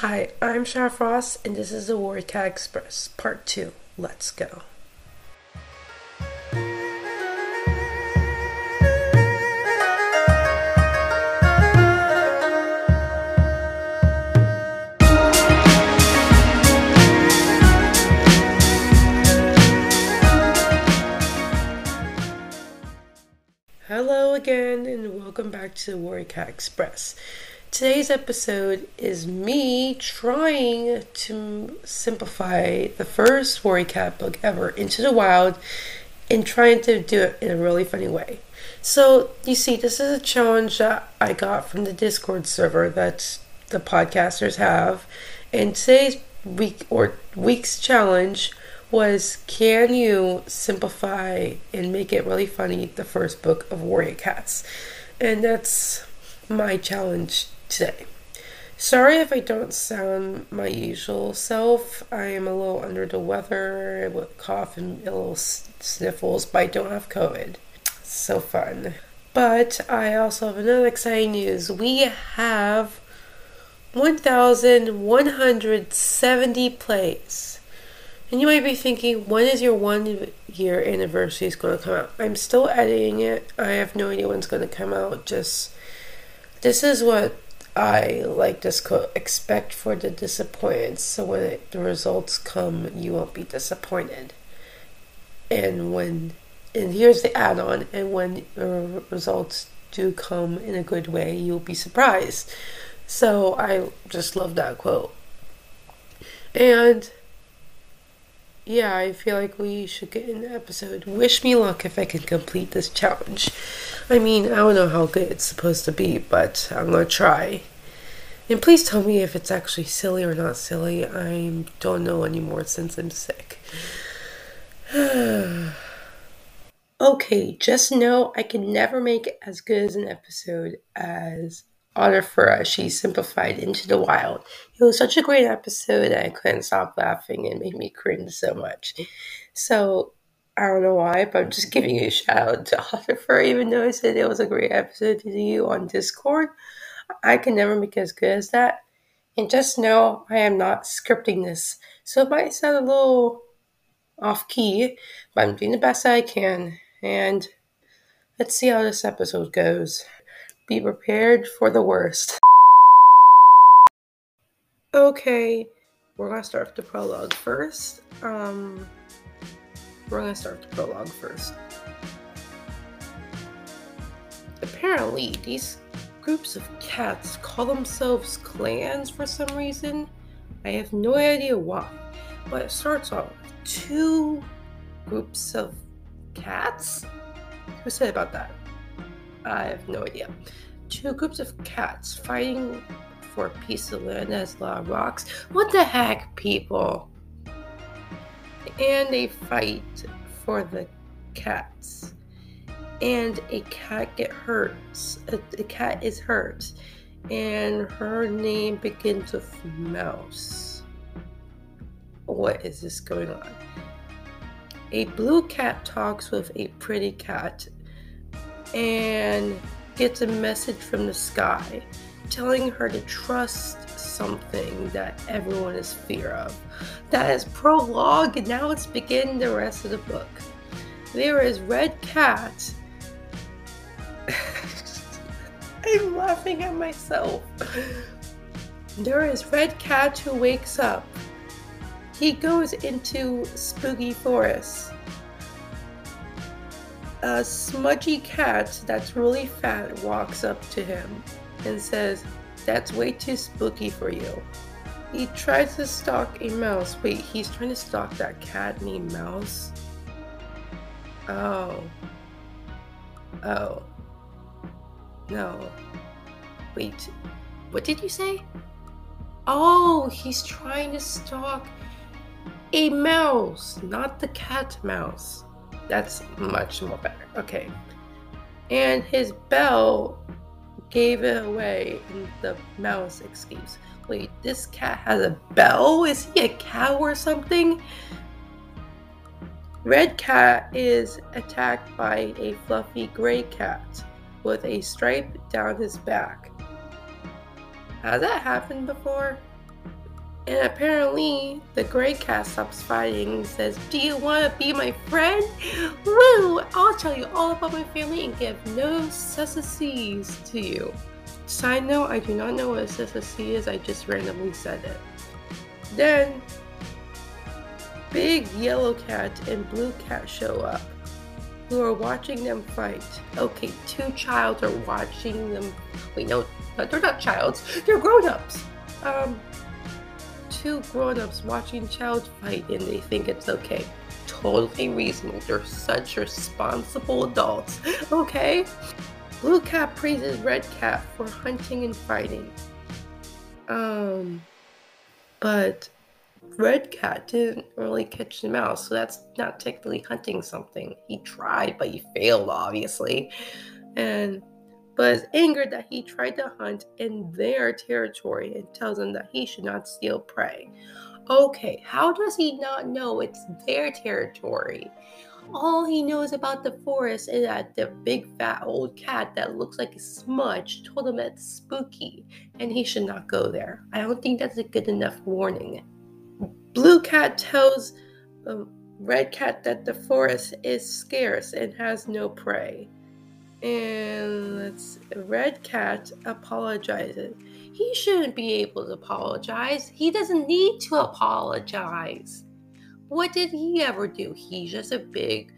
Hi, I'm Shara Frost, and this is the Warrior Cat Express, Part 2. Let's go. Hello again, and welcome back to the Warrior Cat Express. Today's episode is me trying to simplify the first Warrior Cat book ever, Into the Wild, and trying to do it in a really funny way. So, you see, this is a challenge that I got from the Discord server that the podcasters have. And today's week or week's challenge was can you simplify and make it really funny the first book of Warrior Cats? And that's my challenge today. Sorry if I don't sound my usual self. I am a little under the weather with cough and a little sniffles, but I don't have COVID. So fun. But I also have another exciting news. We have 1,170 plays. And you might be thinking, when is your one year anniversary is going to come out? I'm still editing it. I have no idea when it's going to come out. Just this is what I like this quote expect for the disappointments so when it, the results come you won't be disappointed and when and here's the add-on and when the results do come in a good way you'll be surprised so I just love that quote and yeah, I feel like we should get an episode. Wish me luck if I can complete this challenge. I mean, I don't know how good it's supposed to be, but I'm gonna try. And please tell me if it's actually silly or not silly. I don't know anymore since I'm sick. okay, just know I can never make it as good as an episode as Audifera, she simplified into the wild. It was such a great episode I couldn't stop laughing and made me cringe so much. So I don't know why, but I'm just giving you a shout out to Audifera, even though I said it was a great episode to you on Discord. I can never make as good as that. And just know I am not scripting this. So it might sound a little off key, but I'm doing the best I can. And let's see how this episode goes. Be prepared for the worst. Okay, we're gonna start with the prologue first. Um, we're gonna start with the prologue first. Apparently, these groups of cats call themselves clans for some reason. I have no idea why, but it starts off with two groups of cats. Who said about that? I have no idea. Two groups of cats fighting for a piece of land as lava rocks. What the heck, people? And they fight for the cats. And a cat get hurt. A, a cat is hurt. And her name begins with Mouse. What is this going on? A blue cat talks with a pretty cat and gets a message from the sky telling her to trust something that everyone is fear of. That is prologue, and now let's begin the rest of the book. There is Red Cat. I'm laughing at myself. There is Red Cat who wakes up. He goes into spooky forest a smudgy cat that's really fat walks up to him and says, That's way too spooky for you. He tries to stalk a mouse. Wait, he's trying to stalk that cat named Mouse? Oh. Oh. No. Wait, what did you say? Oh, he's trying to stalk a mouse, not the cat mouse. That's much more better. Okay. And his bell gave it away, the mouse escapes. Wait, this cat has a bell? Is he a cow or something? Red Cat is attacked by a fluffy gray cat with a stripe down his back. Has that happened before? And apparently, the gray cat stops fighting and says, Do you want to be my friend? Woo! I'll tell you all about my family and give no cessacies to you. Side note, I do not know what a cessacee is, I just randomly said it. Then, big yellow cat and blue cat show up who are watching them fight. Okay, two childs are watching them. Wait, no, they're not childs. They're grown-ups. Um, two grown-ups watching child fight and they think it's okay. Totally reasonable. They're such responsible adults. Okay. Blue cat praises red cat for hunting and fighting. Um, but red cat didn't really catch the mouse, so that's not technically hunting something. He tried, but he failed, obviously. And is angered that he tried to hunt in their territory and tells them that he should not steal prey. Okay, how does he not know it's their territory? All he knows about the forest is that the big fat old cat that looks like a smudge told him it's spooky and he should not go there. I don't think that's a good enough warning. Blue cat tells red cat that the forest is scarce and has no prey. And let's Red Cat apologizes. He shouldn't be able to apologize. He doesn't need to apologize. What did he ever do? He's just a big,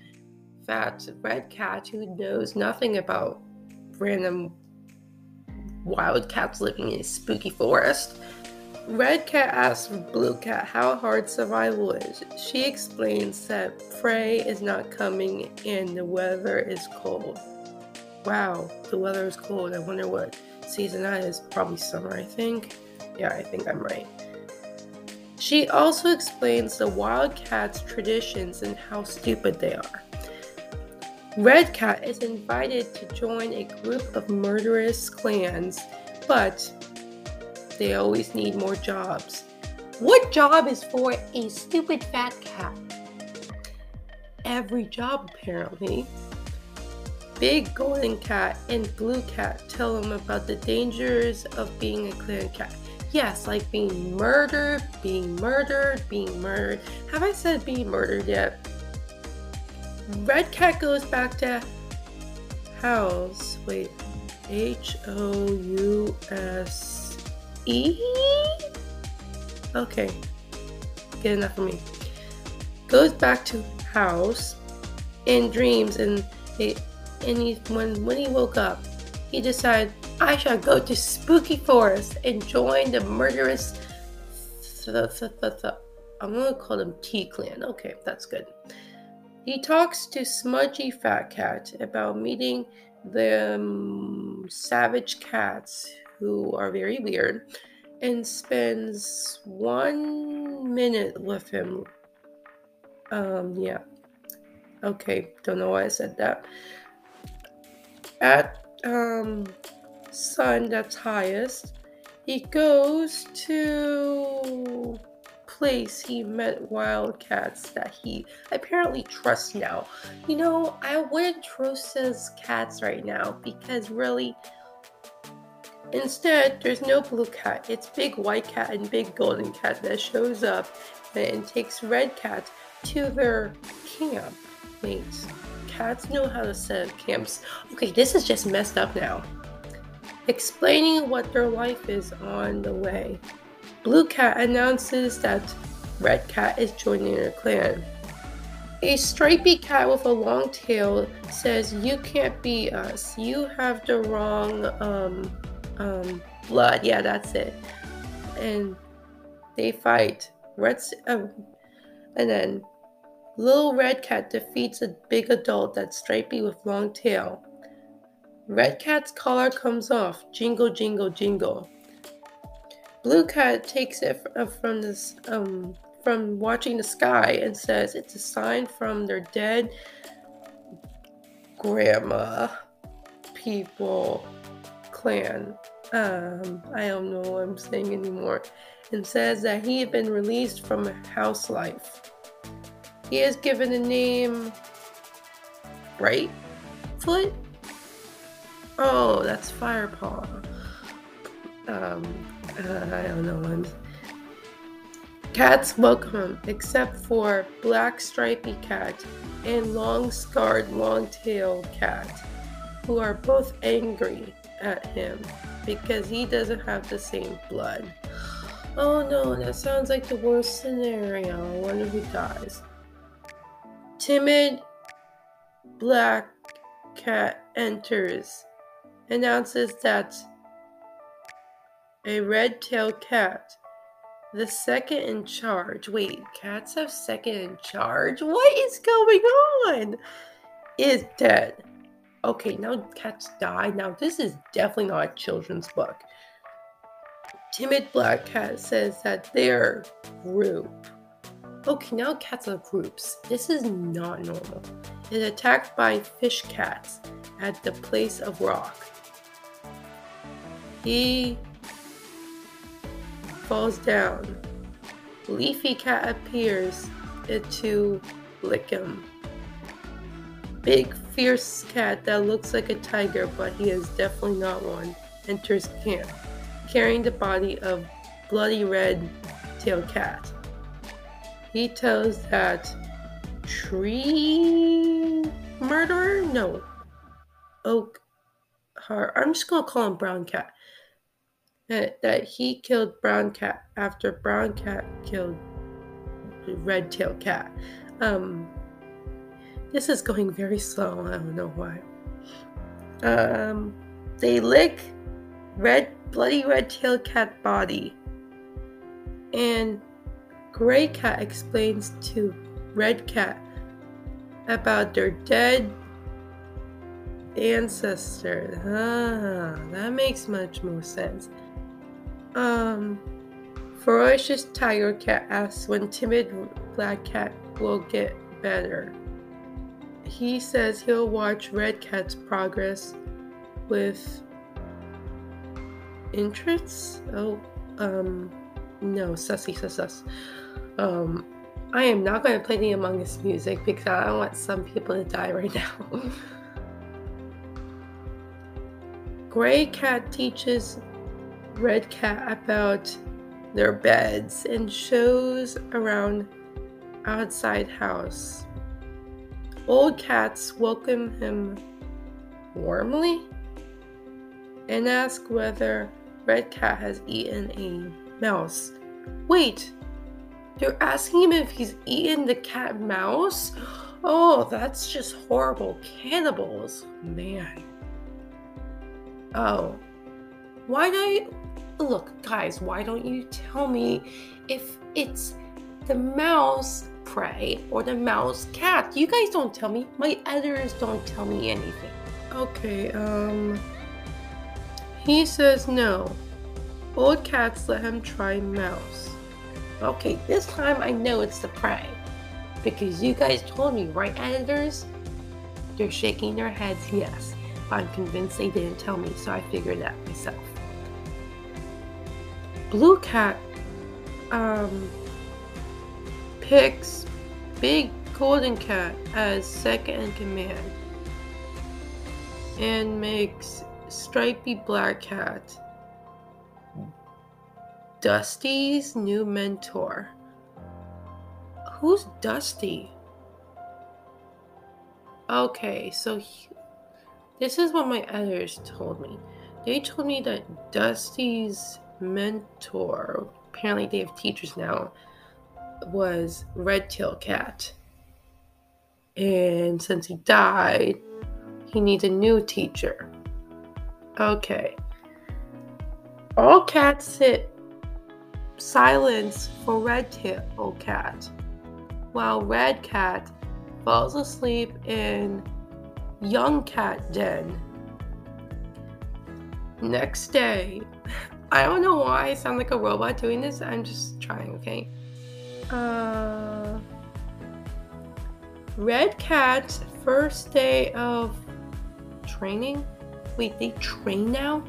fat red cat who knows nothing about random wild cats living in a spooky forest. Red Cat asks Blue Cat how hard survival is. She explains that prey is not coming and the weather is cold. Wow, the weather is cold. I wonder what season that is. Probably summer, I think. Yeah, I think I'm right. She also explains the wild cat's traditions and how stupid they are. Red Cat is invited to join a group of murderous clans, but they always need more jobs. What job is for a stupid fat cat? Every job, apparently. Big Golden Cat and Blue Cat tell him about the dangers of being a clan cat. Yes, like being murdered, being murdered, being murdered. Have I said being murdered yet? Red Cat goes back to house. Wait, H O U S E? Okay, good enough for me. Goes back to house in dreams and they and he, when, when he woke up, he decided, I shall go to Spooky Forest and join the murderous. I'm gonna call them T Clan. Okay, that's good. He talks to Smudgy Fat Cat about meeting the um, savage cats who are very weird and spends one minute with him. Um, yeah. Okay, don't know why I said that at um, sun that's highest, he goes to place he met wildcats that he apparently trusts now. You know, I wouldn't trust his cats right now because really instead there's no blue cat. It's big white cat and big golden cat that shows up and takes red cat to their camp. Wait cats know how to set up camps. Okay, this is just messed up now. Explaining what their life is on the way. Blue Cat announces that Red Cat is joining their clan. A stripy cat with a long tail says, You can't be us. You have the wrong um, um, blood. Yeah, that's it. And they fight. Red's, um, and then Little Red Cat defeats a big adult that's stripy with long tail. Red Cat's collar comes off. Jingle, jingle, jingle. Blue Cat takes it uh, from this um, from watching the sky and says it's a sign from their dead grandma people clan. Um, I don't know what I'm saying anymore. And says that he had been released from house life. He is given a name. Right? Foot? Oh, that's Firepaw. Um, uh, I don't know. I'm... Cats welcome except for Black Stripy Cat and Long Scarred Long Tailed Cat, who are both angry at him because he doesn't have the same blood. Oh no, that sounds like the worst scenario. I wonder who dies. Timid Black Cat enters, announces that a red tailed cat the second in charge. Wait, cats have second in charge? What is going on? Is dead. Okay, now cats die. Now, this is definitely not a children's book. Timid Black Cat says that their group. Okay, now cats are groups. This is not normal. Is attacked by fish cats at the place of rock. He falls down. Leafy cat appears to lick him. Big, fierce cat that looks like a tiger, but he is definitely not one, enters camp, carrying the body of bloody red tailed cat. He tells that tree murderer? No. Oak heart. I'm just gonna call him brown cat that he killed Brown Cat after Brown Cat killed Red Tail Cat. Um, this is going very slow. I don't know why. Um, they lick Red Bloody Red Tail Cat body, and Gray Cat explains to Red Cat about their dead ancestor. Ah, that makes much more sense. Um, ferocious tiger cat asks when timid black cat will get better. He says he'll watch red cat's progress with interest. Oh, um, no, sussy sus sus. Um, I am not going to play the Among Us music because I don't want some people to die right now. Gray Cat teaches Red Cat about their beds and shows around outside house. Old cats welcome him warmly and ask whether Red Cat has eaten a mouse. Wait, they're asking him if he's eaten the cat mouse? Oh, that's just horrible. Cannibals, man. Oh, why don't you. look, guys, why don't you tell me if it's the mouse prey or the mouse cat? You guys don't tell me. My editors don't tell me anything. Okay, um. He says no. Old cats let him try mouse. Okay, this time I know it's the prey. Because you guys told me, right, editors? They're shaking their heads, yes. I'm convinced they didn't tell me, so I figured that myself. Blue Cat um, picks Big Golden Cat as second in command and makes Stripy Black Cat Dusty's new mentor. Who's Dusty? Okay, so he, this is what my editors told me. They told me that Dusty's mentor, apparently they have teachers now, was Red Tail Cat. And since he died, he needs a new teacher. Okay. All cats sit silence for Red Tail Cat, while Red Cat falls asleep in Young Cat Den. Next day, I don't know why I sound like a robot doing this. I'm just trying, okay? Uh, Red Cat's first day of training. Wait, they train now?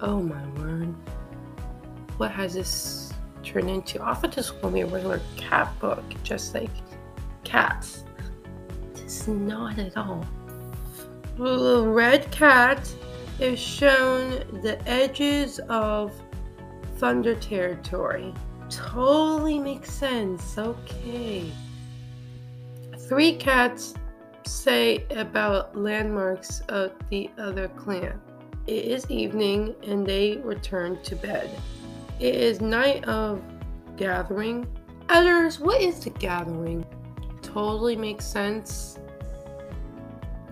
Oh my word. What has this turned into? I thought this was a regular cat book, just like cats. It's not at all. Red Cat is shown the edges of Thunder territory. Totally makes sense. Okay. Three cats say about landmarks of the other clan. It is evening and they return to bed. It is night of gathering. Others, what is the gathering? Totally makes sense.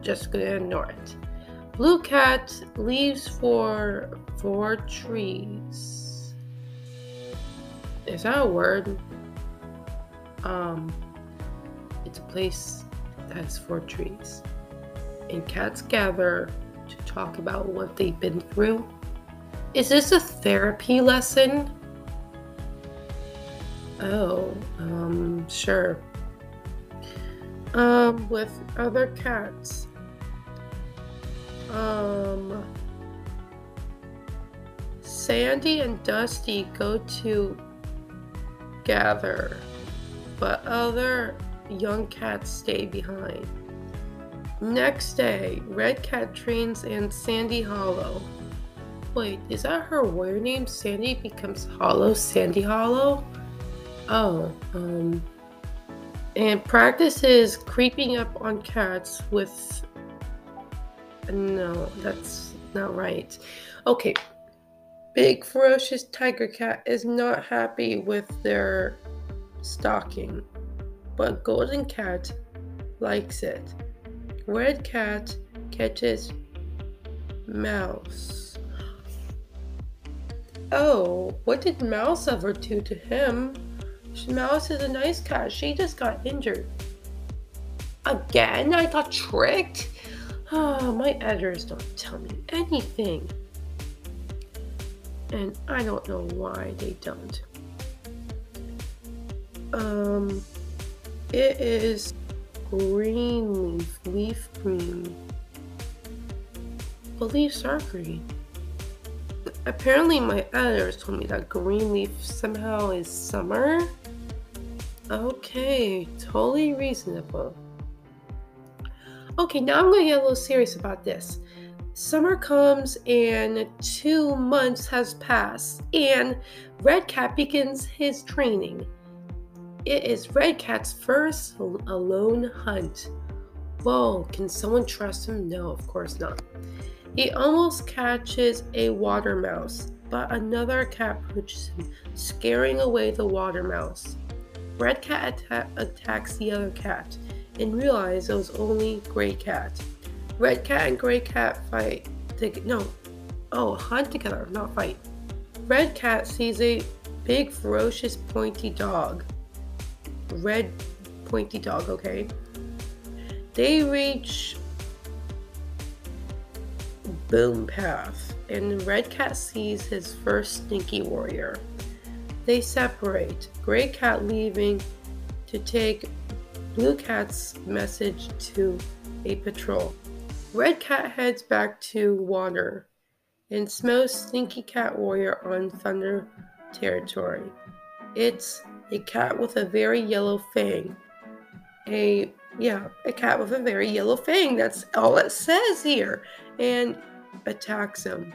Just gonna ignore it. Blue cat leaves for four trees. Is that a word? Um, it's a place that has four trees. And cats gather to talk about what they've been through. Is this a therapy lesson? Oh, um, sure. Um, with other cats. Um, Sandy and Dusty go to gather, but other young cats stay behind. Next day, Red Cat trains in Sandy Hollow. Wait, is that her warrior name? Sandy becomes Hollow? Sandy Hollow? Oh, um. And practices creeping up on cats with no, that's not right. Okay. Big ferocious tiger cat is not happy with their stalking, but golden cat likes it. Red cat catches mouse. Oh, what did Mouse ever do to him? Mouse is a nice cat. She just got injured. Again? I got tricked? Oh, my editors don't tell me anything. And I don't know why they don't. Um, it is green leaf, leaf green. The leaves are green. Apparently, my editors told me that green leaf somehow is summer. Okay, totally reasonable. Okay, now I'm to get a little serious about this. Summer comes and two months has passed, and Red Cat begins his training. It is Red Cat's first alone hunt. Whoa, can someone trust him? No, of course not. He almost catches a water mouse, but another cat pushes him, scaring away the water mouse. Red Cat atta- attacks the other cat and realizes it was only Gray Cat. Red Cat and Gray Cat fight. To, no, oh, hunt together, not fight. Red Cat sees a big, ferocious, pointy dog. Red, pointy dog, okay? They reach Boom Path, and Red Cat sees his first stinky warrior. They separate, Gray Cat leaving to take Blue Cat's message to a patrol. Red Cat heads back to water and smells Stinky Cat Warrior on Thunder territory. It's a cat with a very yellow fang. A yeah, a cat with a very yellow fang. That's all it says here. And attacks him.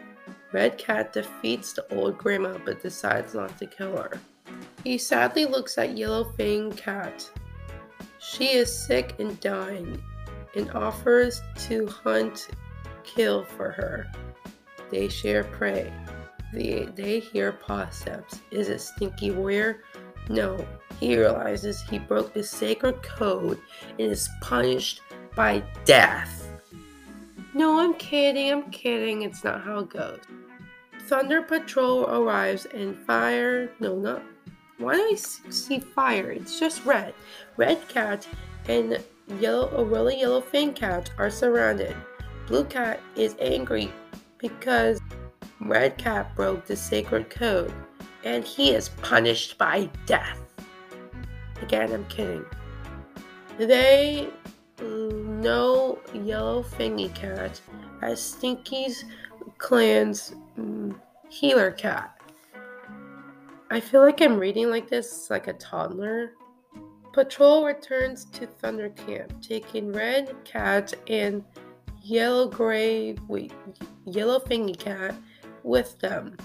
Red Cat defeats the old grandma but decides not to kill her. He sadly looks at Yellow Fang Cat she is sick and dying and offers to hunt kill for her. They share prey. They, they hear paw steps. Is it Stinky Warrior? No. He realizes he broke the sacred code and is punished by death. No, I'm kidding. I'm kidding. It's not how it goes. Thunder Patrol arrives and fire. No, not why do I see fire? It's just red. Red cat and yellow, a really yellow fin cat are surrounded. Blue cat is angry because red cat broke the sacred code and he is punished by death. Again, I'm kidding. They know Yellow Fingy Cat as Stinky's clan's mm, healer cat. I feel like I'm reading like this like a toddler. Patrol returns to Thunder Camp, taking Red Cat and Yellow Gray, wait, Yellow Fingy Cat with them.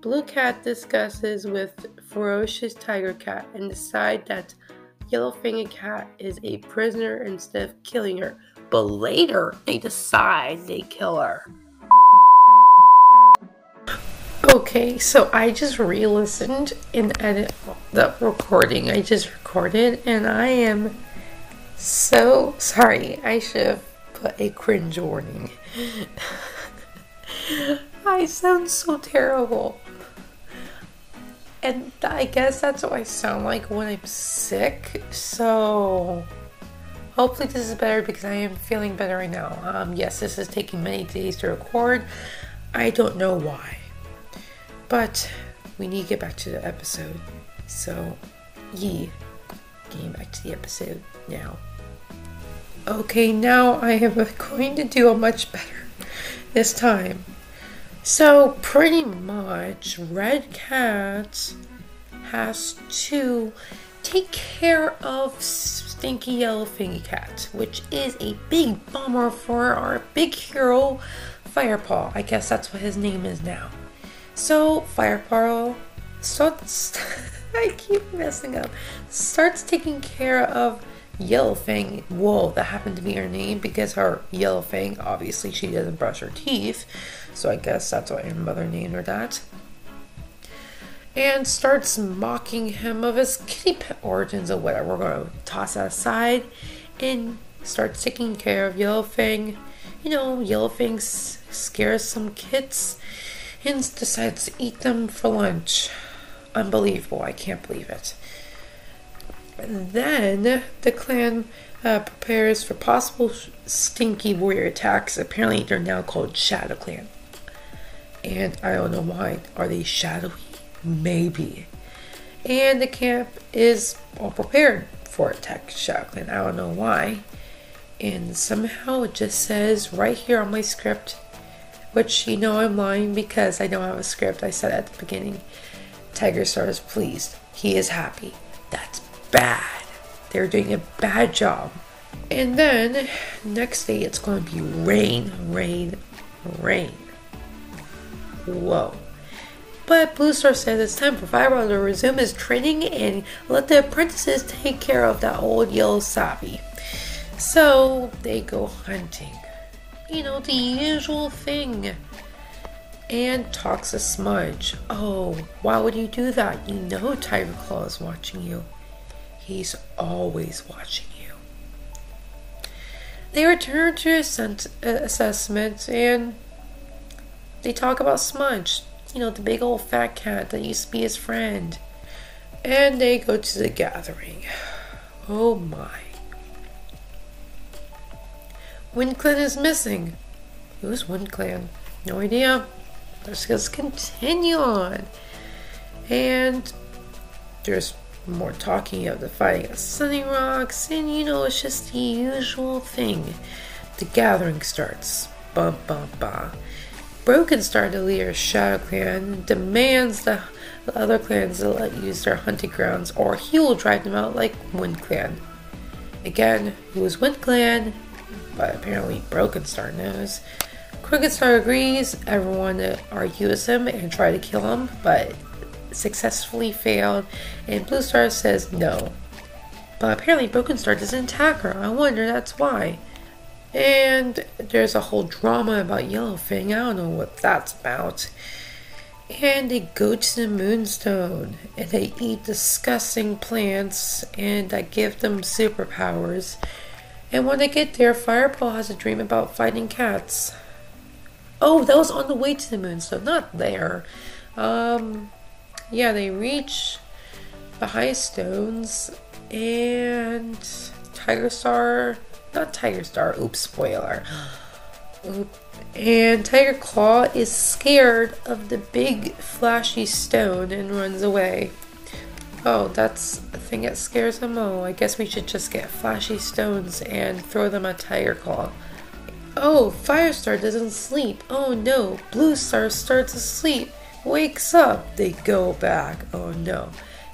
Blue Cat discusses with Ferocious Tiger Cat and decide that Yellow Fanged Cat is a prisoner instead of killing her. But later, they decide they kill her. Okay, so I just re listened and edit the recording I just recorded, and I am so sorry. I should have put a cringe warning. I sound so terrible. And I guess that's what I sound like when I'm sick. So hopefully this is better because I am feeling better right now. Um, yes, this is taking many days to record. I don't know why. But we need to get back to the episode. So, ye, getting back to the episode now. Okay, now I am going to do a much better this time. So, pretty much, Red Cat has to take care of Stinky Yellow Fingy Cat, which is a big bummer for our big hero, Firepaw. I guess that's what his name is now. So Firepaw starts I keep messing up. Starts taking care of Yellowfang. Whoa, that happened to be her name because her Yellowfang, obviously she doesn't brush her teeth. So I guess that's why her mother named her that. And starts mocking him of his kitty pet origins or whatever. We're gonna toss that aside and starts taking care of Yellowfang. You know, Yellowfang scares some kids Hins decides to eat them for lunch. Unbelievable. I can't believe it. And then the clan uh, prepares for possible stinky warrior attacks. Apparently, they're now called Shadow Clan. And I don't know why. Are they shadowy? Maybe. And the camp is all prepared for attack Shadow Clan. I don't know why. And somehow it just says right here on my script which you know I'm lying because I don't have a script. I said at the beginning. Tiger Star is pleased. He is happy. That's bad. They're doing a bad job. And then next day it's going to be rain, rain, rain. Whoa. But Blue Star says it's time for Firepaw to resume his training and let the apprentices take care of that old yellow Sabi. So they go hunting you know, the usual thing. And talks a smudge. Oh, why would you do that? You know Tiger Claw is watching you. He's always watching you. They return to assent- uh, assessment and they talk about Smudge, you know, the big old fat cat that used to be his friend. And they go to the gathering. Oh my. WindClan is missing. Who's WindClan? No idea. Let's just continue on. And there's more talking of the fighting at Sunny Rocks, and you know, it's just the usual thing. The gathering starts. Bum bum bum. Broken Star, the leader of Shadow Clan, demands the other clans to let use their hunting grounds, or he will drive them out like Wind Clan. Again, who is Wind Clan? but apparently Broken Star knows. Crooked Star agrees, everyone argues him and try to kill him, but successfully failed, and Blue Star says no. But apparently Broken Star doesn't attack her. I wonder that's why. And there's a whole drama about Yellowfang. I don't know what that's about. And they go to the Moonstone and they eat disgusting plants and that give them superpowers. And when they get there, Firepaw has a dream about fighting cats. Oh, that was on the way to the moon, so not there. Um, yeah, they reach the high stones, and Tiger Star, not Tiger Star, oops, spoiler. Oop. And Tiger Claw is scared of the big flashy stone and runs away. Oh, that's a thing that scares them. Oh, I guess we should just get flashy stones and throw them at Tiger Claw. Oh, Firestar doesn't sleep. Oh no, Blue Star starts to sleep. Wakes up. They go back. Oh no.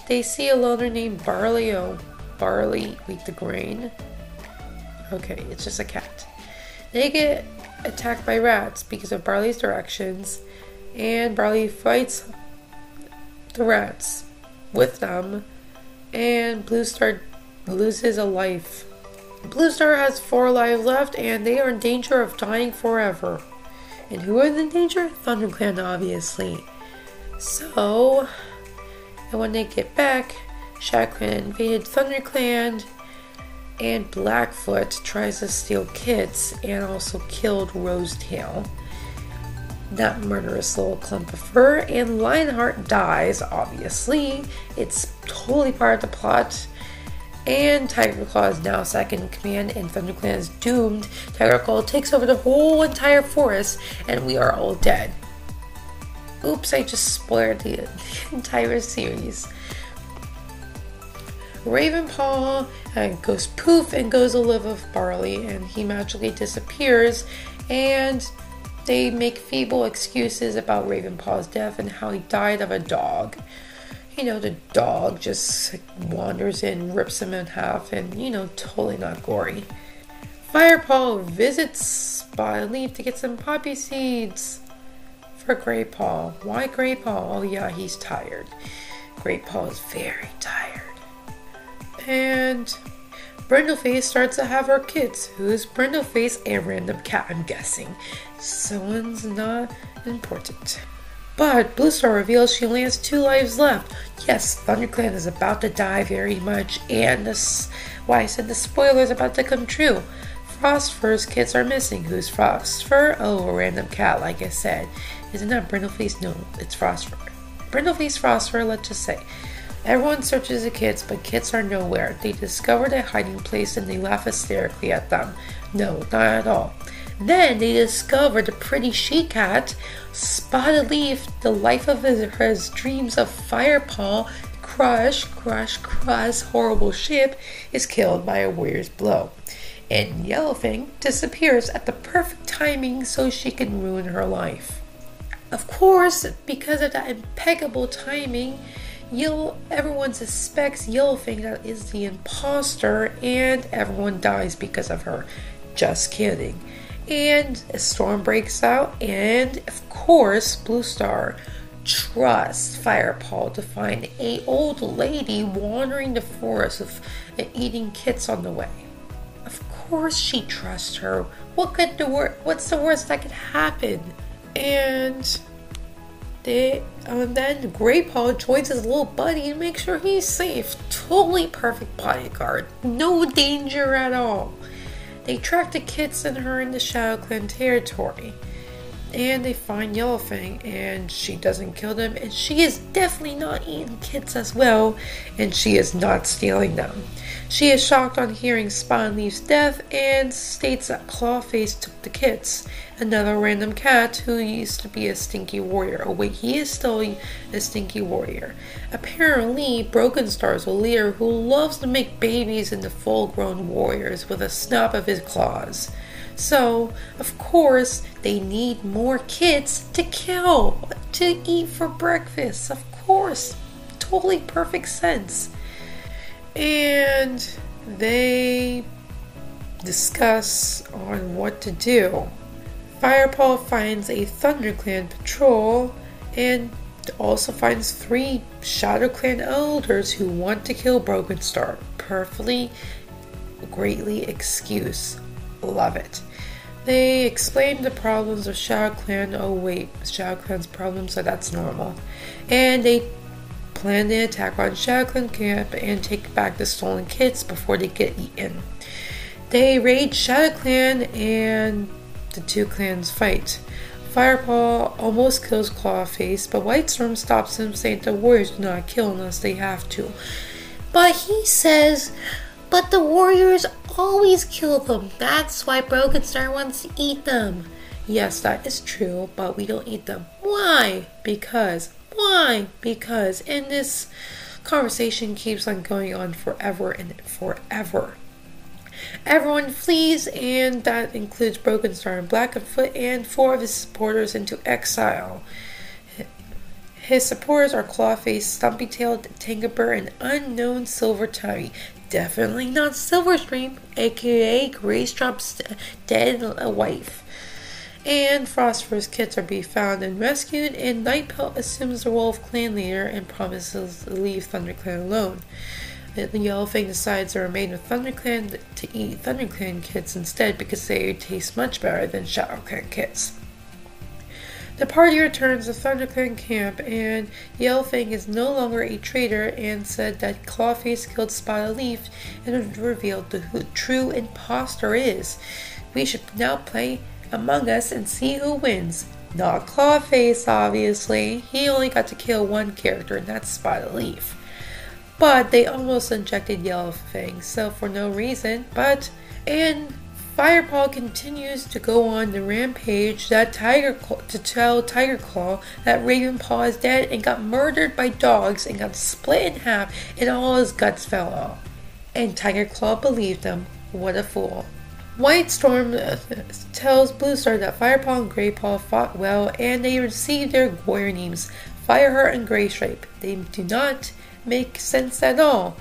They see a loner named Barley. Oh, Barley, eat the grain. Okay, it's just a cat. They get attacked by rats because of Barley's directions, and Barley fights the rats with them, and Blue Star loses a life. Blue Star has four lives left, and they are in danger of dying forever. And who is in danger? ThunderClan, obviously. So, and when they get back, ShadowClan invaded ThunderClan, and Blackfoot tries to steal kits and also killed Rosetail. That murderous little clump of fur, and Lionheart dies, obviously. It's totally part of the plot. And Tiger Claw is now second in command, and ThunderClan is doomed. Tiger Claw takes over the whole entire forest, and we are all dead. Oops, I just spoiled the entire series. Ravenpaw uh, goes poof and goes to live with Barley, and he magically disappears. And they make feeble excuses about Ravenpaw's death and how he died of a dog. You know, the dog just wanders in, rips him in half, and you know, totally not gory. Firepaw visits Spotted Leaf to get some poppy seeds for Graypaw. Why Graypaw? Oh, yeah, he's tired. Graypaw is very tired. And Brindleface starts to have her kids. Who's Brindleface? A random cat, I'm guessing. Someone's not important. But Blue Star reveals she only has two lives left. Yes, ThunderClan is about to die very much, and this why I said the spoiler is about to come true. Frostfur's kids are missing. Who's Frostfur? Oh, a random cat, like I said. Isn't that Brindleface? No, it's Frostfur. Brindleface Frostfur, let's just say. Everyone searches the kids, but kids are nowhere. They discover their hiding place and they laugh hysterically at them. No, not at all. Then they discover the pretty she cat, Spotted Leaf, the life of his, his dreams of Firepaw, Crush, Crush, Crush, horrible ship, is killed by a warrior's blow. And Yellowfang disappears at the perfect timing so she can ruin her life. Of course, because of that impeccable timing, Yellow, everyone suspects Yellowfang that is the imposter, and everyone dies because of her. Just kidding. And a storm breaks out, and of course, Blue Star trusts Firepaw to find a old lady wandering the forest of, and eating kits on the way. Of course, she trusts her. What could the wor- What's the worst that could happen? And they, um, then Graypaw joins his little buddy to make sure he's safe. Totally perfect bodyguard. No danger at all. They track the kids and her into ShadowClan territory. And they find Yellowfang, and she doesn't kill them, and she is definitely not eating kids as well, and she is not stealing them. She is shocked on hearing Spotted Leaf's death and states that Clawface took the kits another random cat who used to be a stinky warrior. Oh wait, he is still a stinky warrior. Apparently, Broken Star is a leader who loves to make babies into full-grown warriors with a snap of his claws. So, of course, they need more kids to kill, to eat for breakfast. Of course, totally perfect sense. And they discuss on what to do. Firepaw finds a ThunderClan patrol and also finds three ShadowClan elders who want to kill Broken Star. Perfectly, greatly excuse. Love it. They explain the problems of ShadowClan. Oh wait, ShadowClan's problems, so that's normal. And they plan the attack on ShadowClan camp and take back the stolen kits before they get eaten. They raid ShadowClan and the two clans fight. Firepaw almost kills Clawface, but Whitestorm stops him, saying the warriors do not kill unless they have to. But he says, but the warriors always kill them. That's why Broken Star wants to eat them. Yes, that is true, but we don't eat them. Why? Because. Why? Because. And this conversation keeps on going on forever and forever. Everyone flees, and that includes Broken Star and Blackfoot and four of his supporters into exile. His supporters are Clawface, Stumpy Tailed, Tinkerbird, and unknown Silver Tummy. Definitely not Silverstream, aka Graystripe's dead wife. And Frostfur's kits are being found and rescued, and Nightpelt assumes the role of clan leader and promises to leave ThunderClan alone. The Yellow Fang decides to remain with ThunderClan to eat ThunderClan kits instead because they taste much better than ShadowClan kits. The party returns to ThunderClan camp, and Yellow Fang is no longer a traitor and said that Clawface killed Spotted Leaf and revealed who the true impostor is. We should now play Among Us and see who wins. Not Clawface, obviously. He only got to kill one character, and that's Spottedleaf. But they almost injected Yellowfang, so for no reason. But and Firepaw continues to go on the rampage that Tigerclaw, to tell Tigerclaw that Ravenpaw is dead and got murdered by dogs and got split in half and all his guts fell off. And Tigerclaw believed him. What a fool. Whitestorm uh, tells Bluestar that Firepaw and Graypaw fought well and they received their warrior names, Fireheart and Graystripe. They do not make sense at all.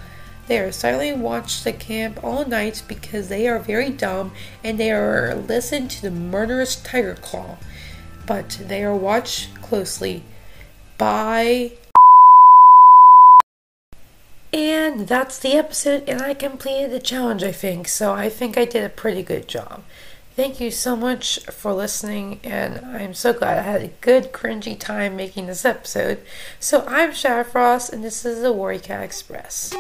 They are silently watched the camp all night because they are very dumb and they are listened to the murderous Tigerclaw. But they are watched closely by. And that's the episode, and I completed the challenge, I think. So I think I did a pretty good job. Thank you so much for listening, and I'm so glad I had a good, cringy time making this episode. So I'm Shadowfrost, and this is the Warrior Cat Express.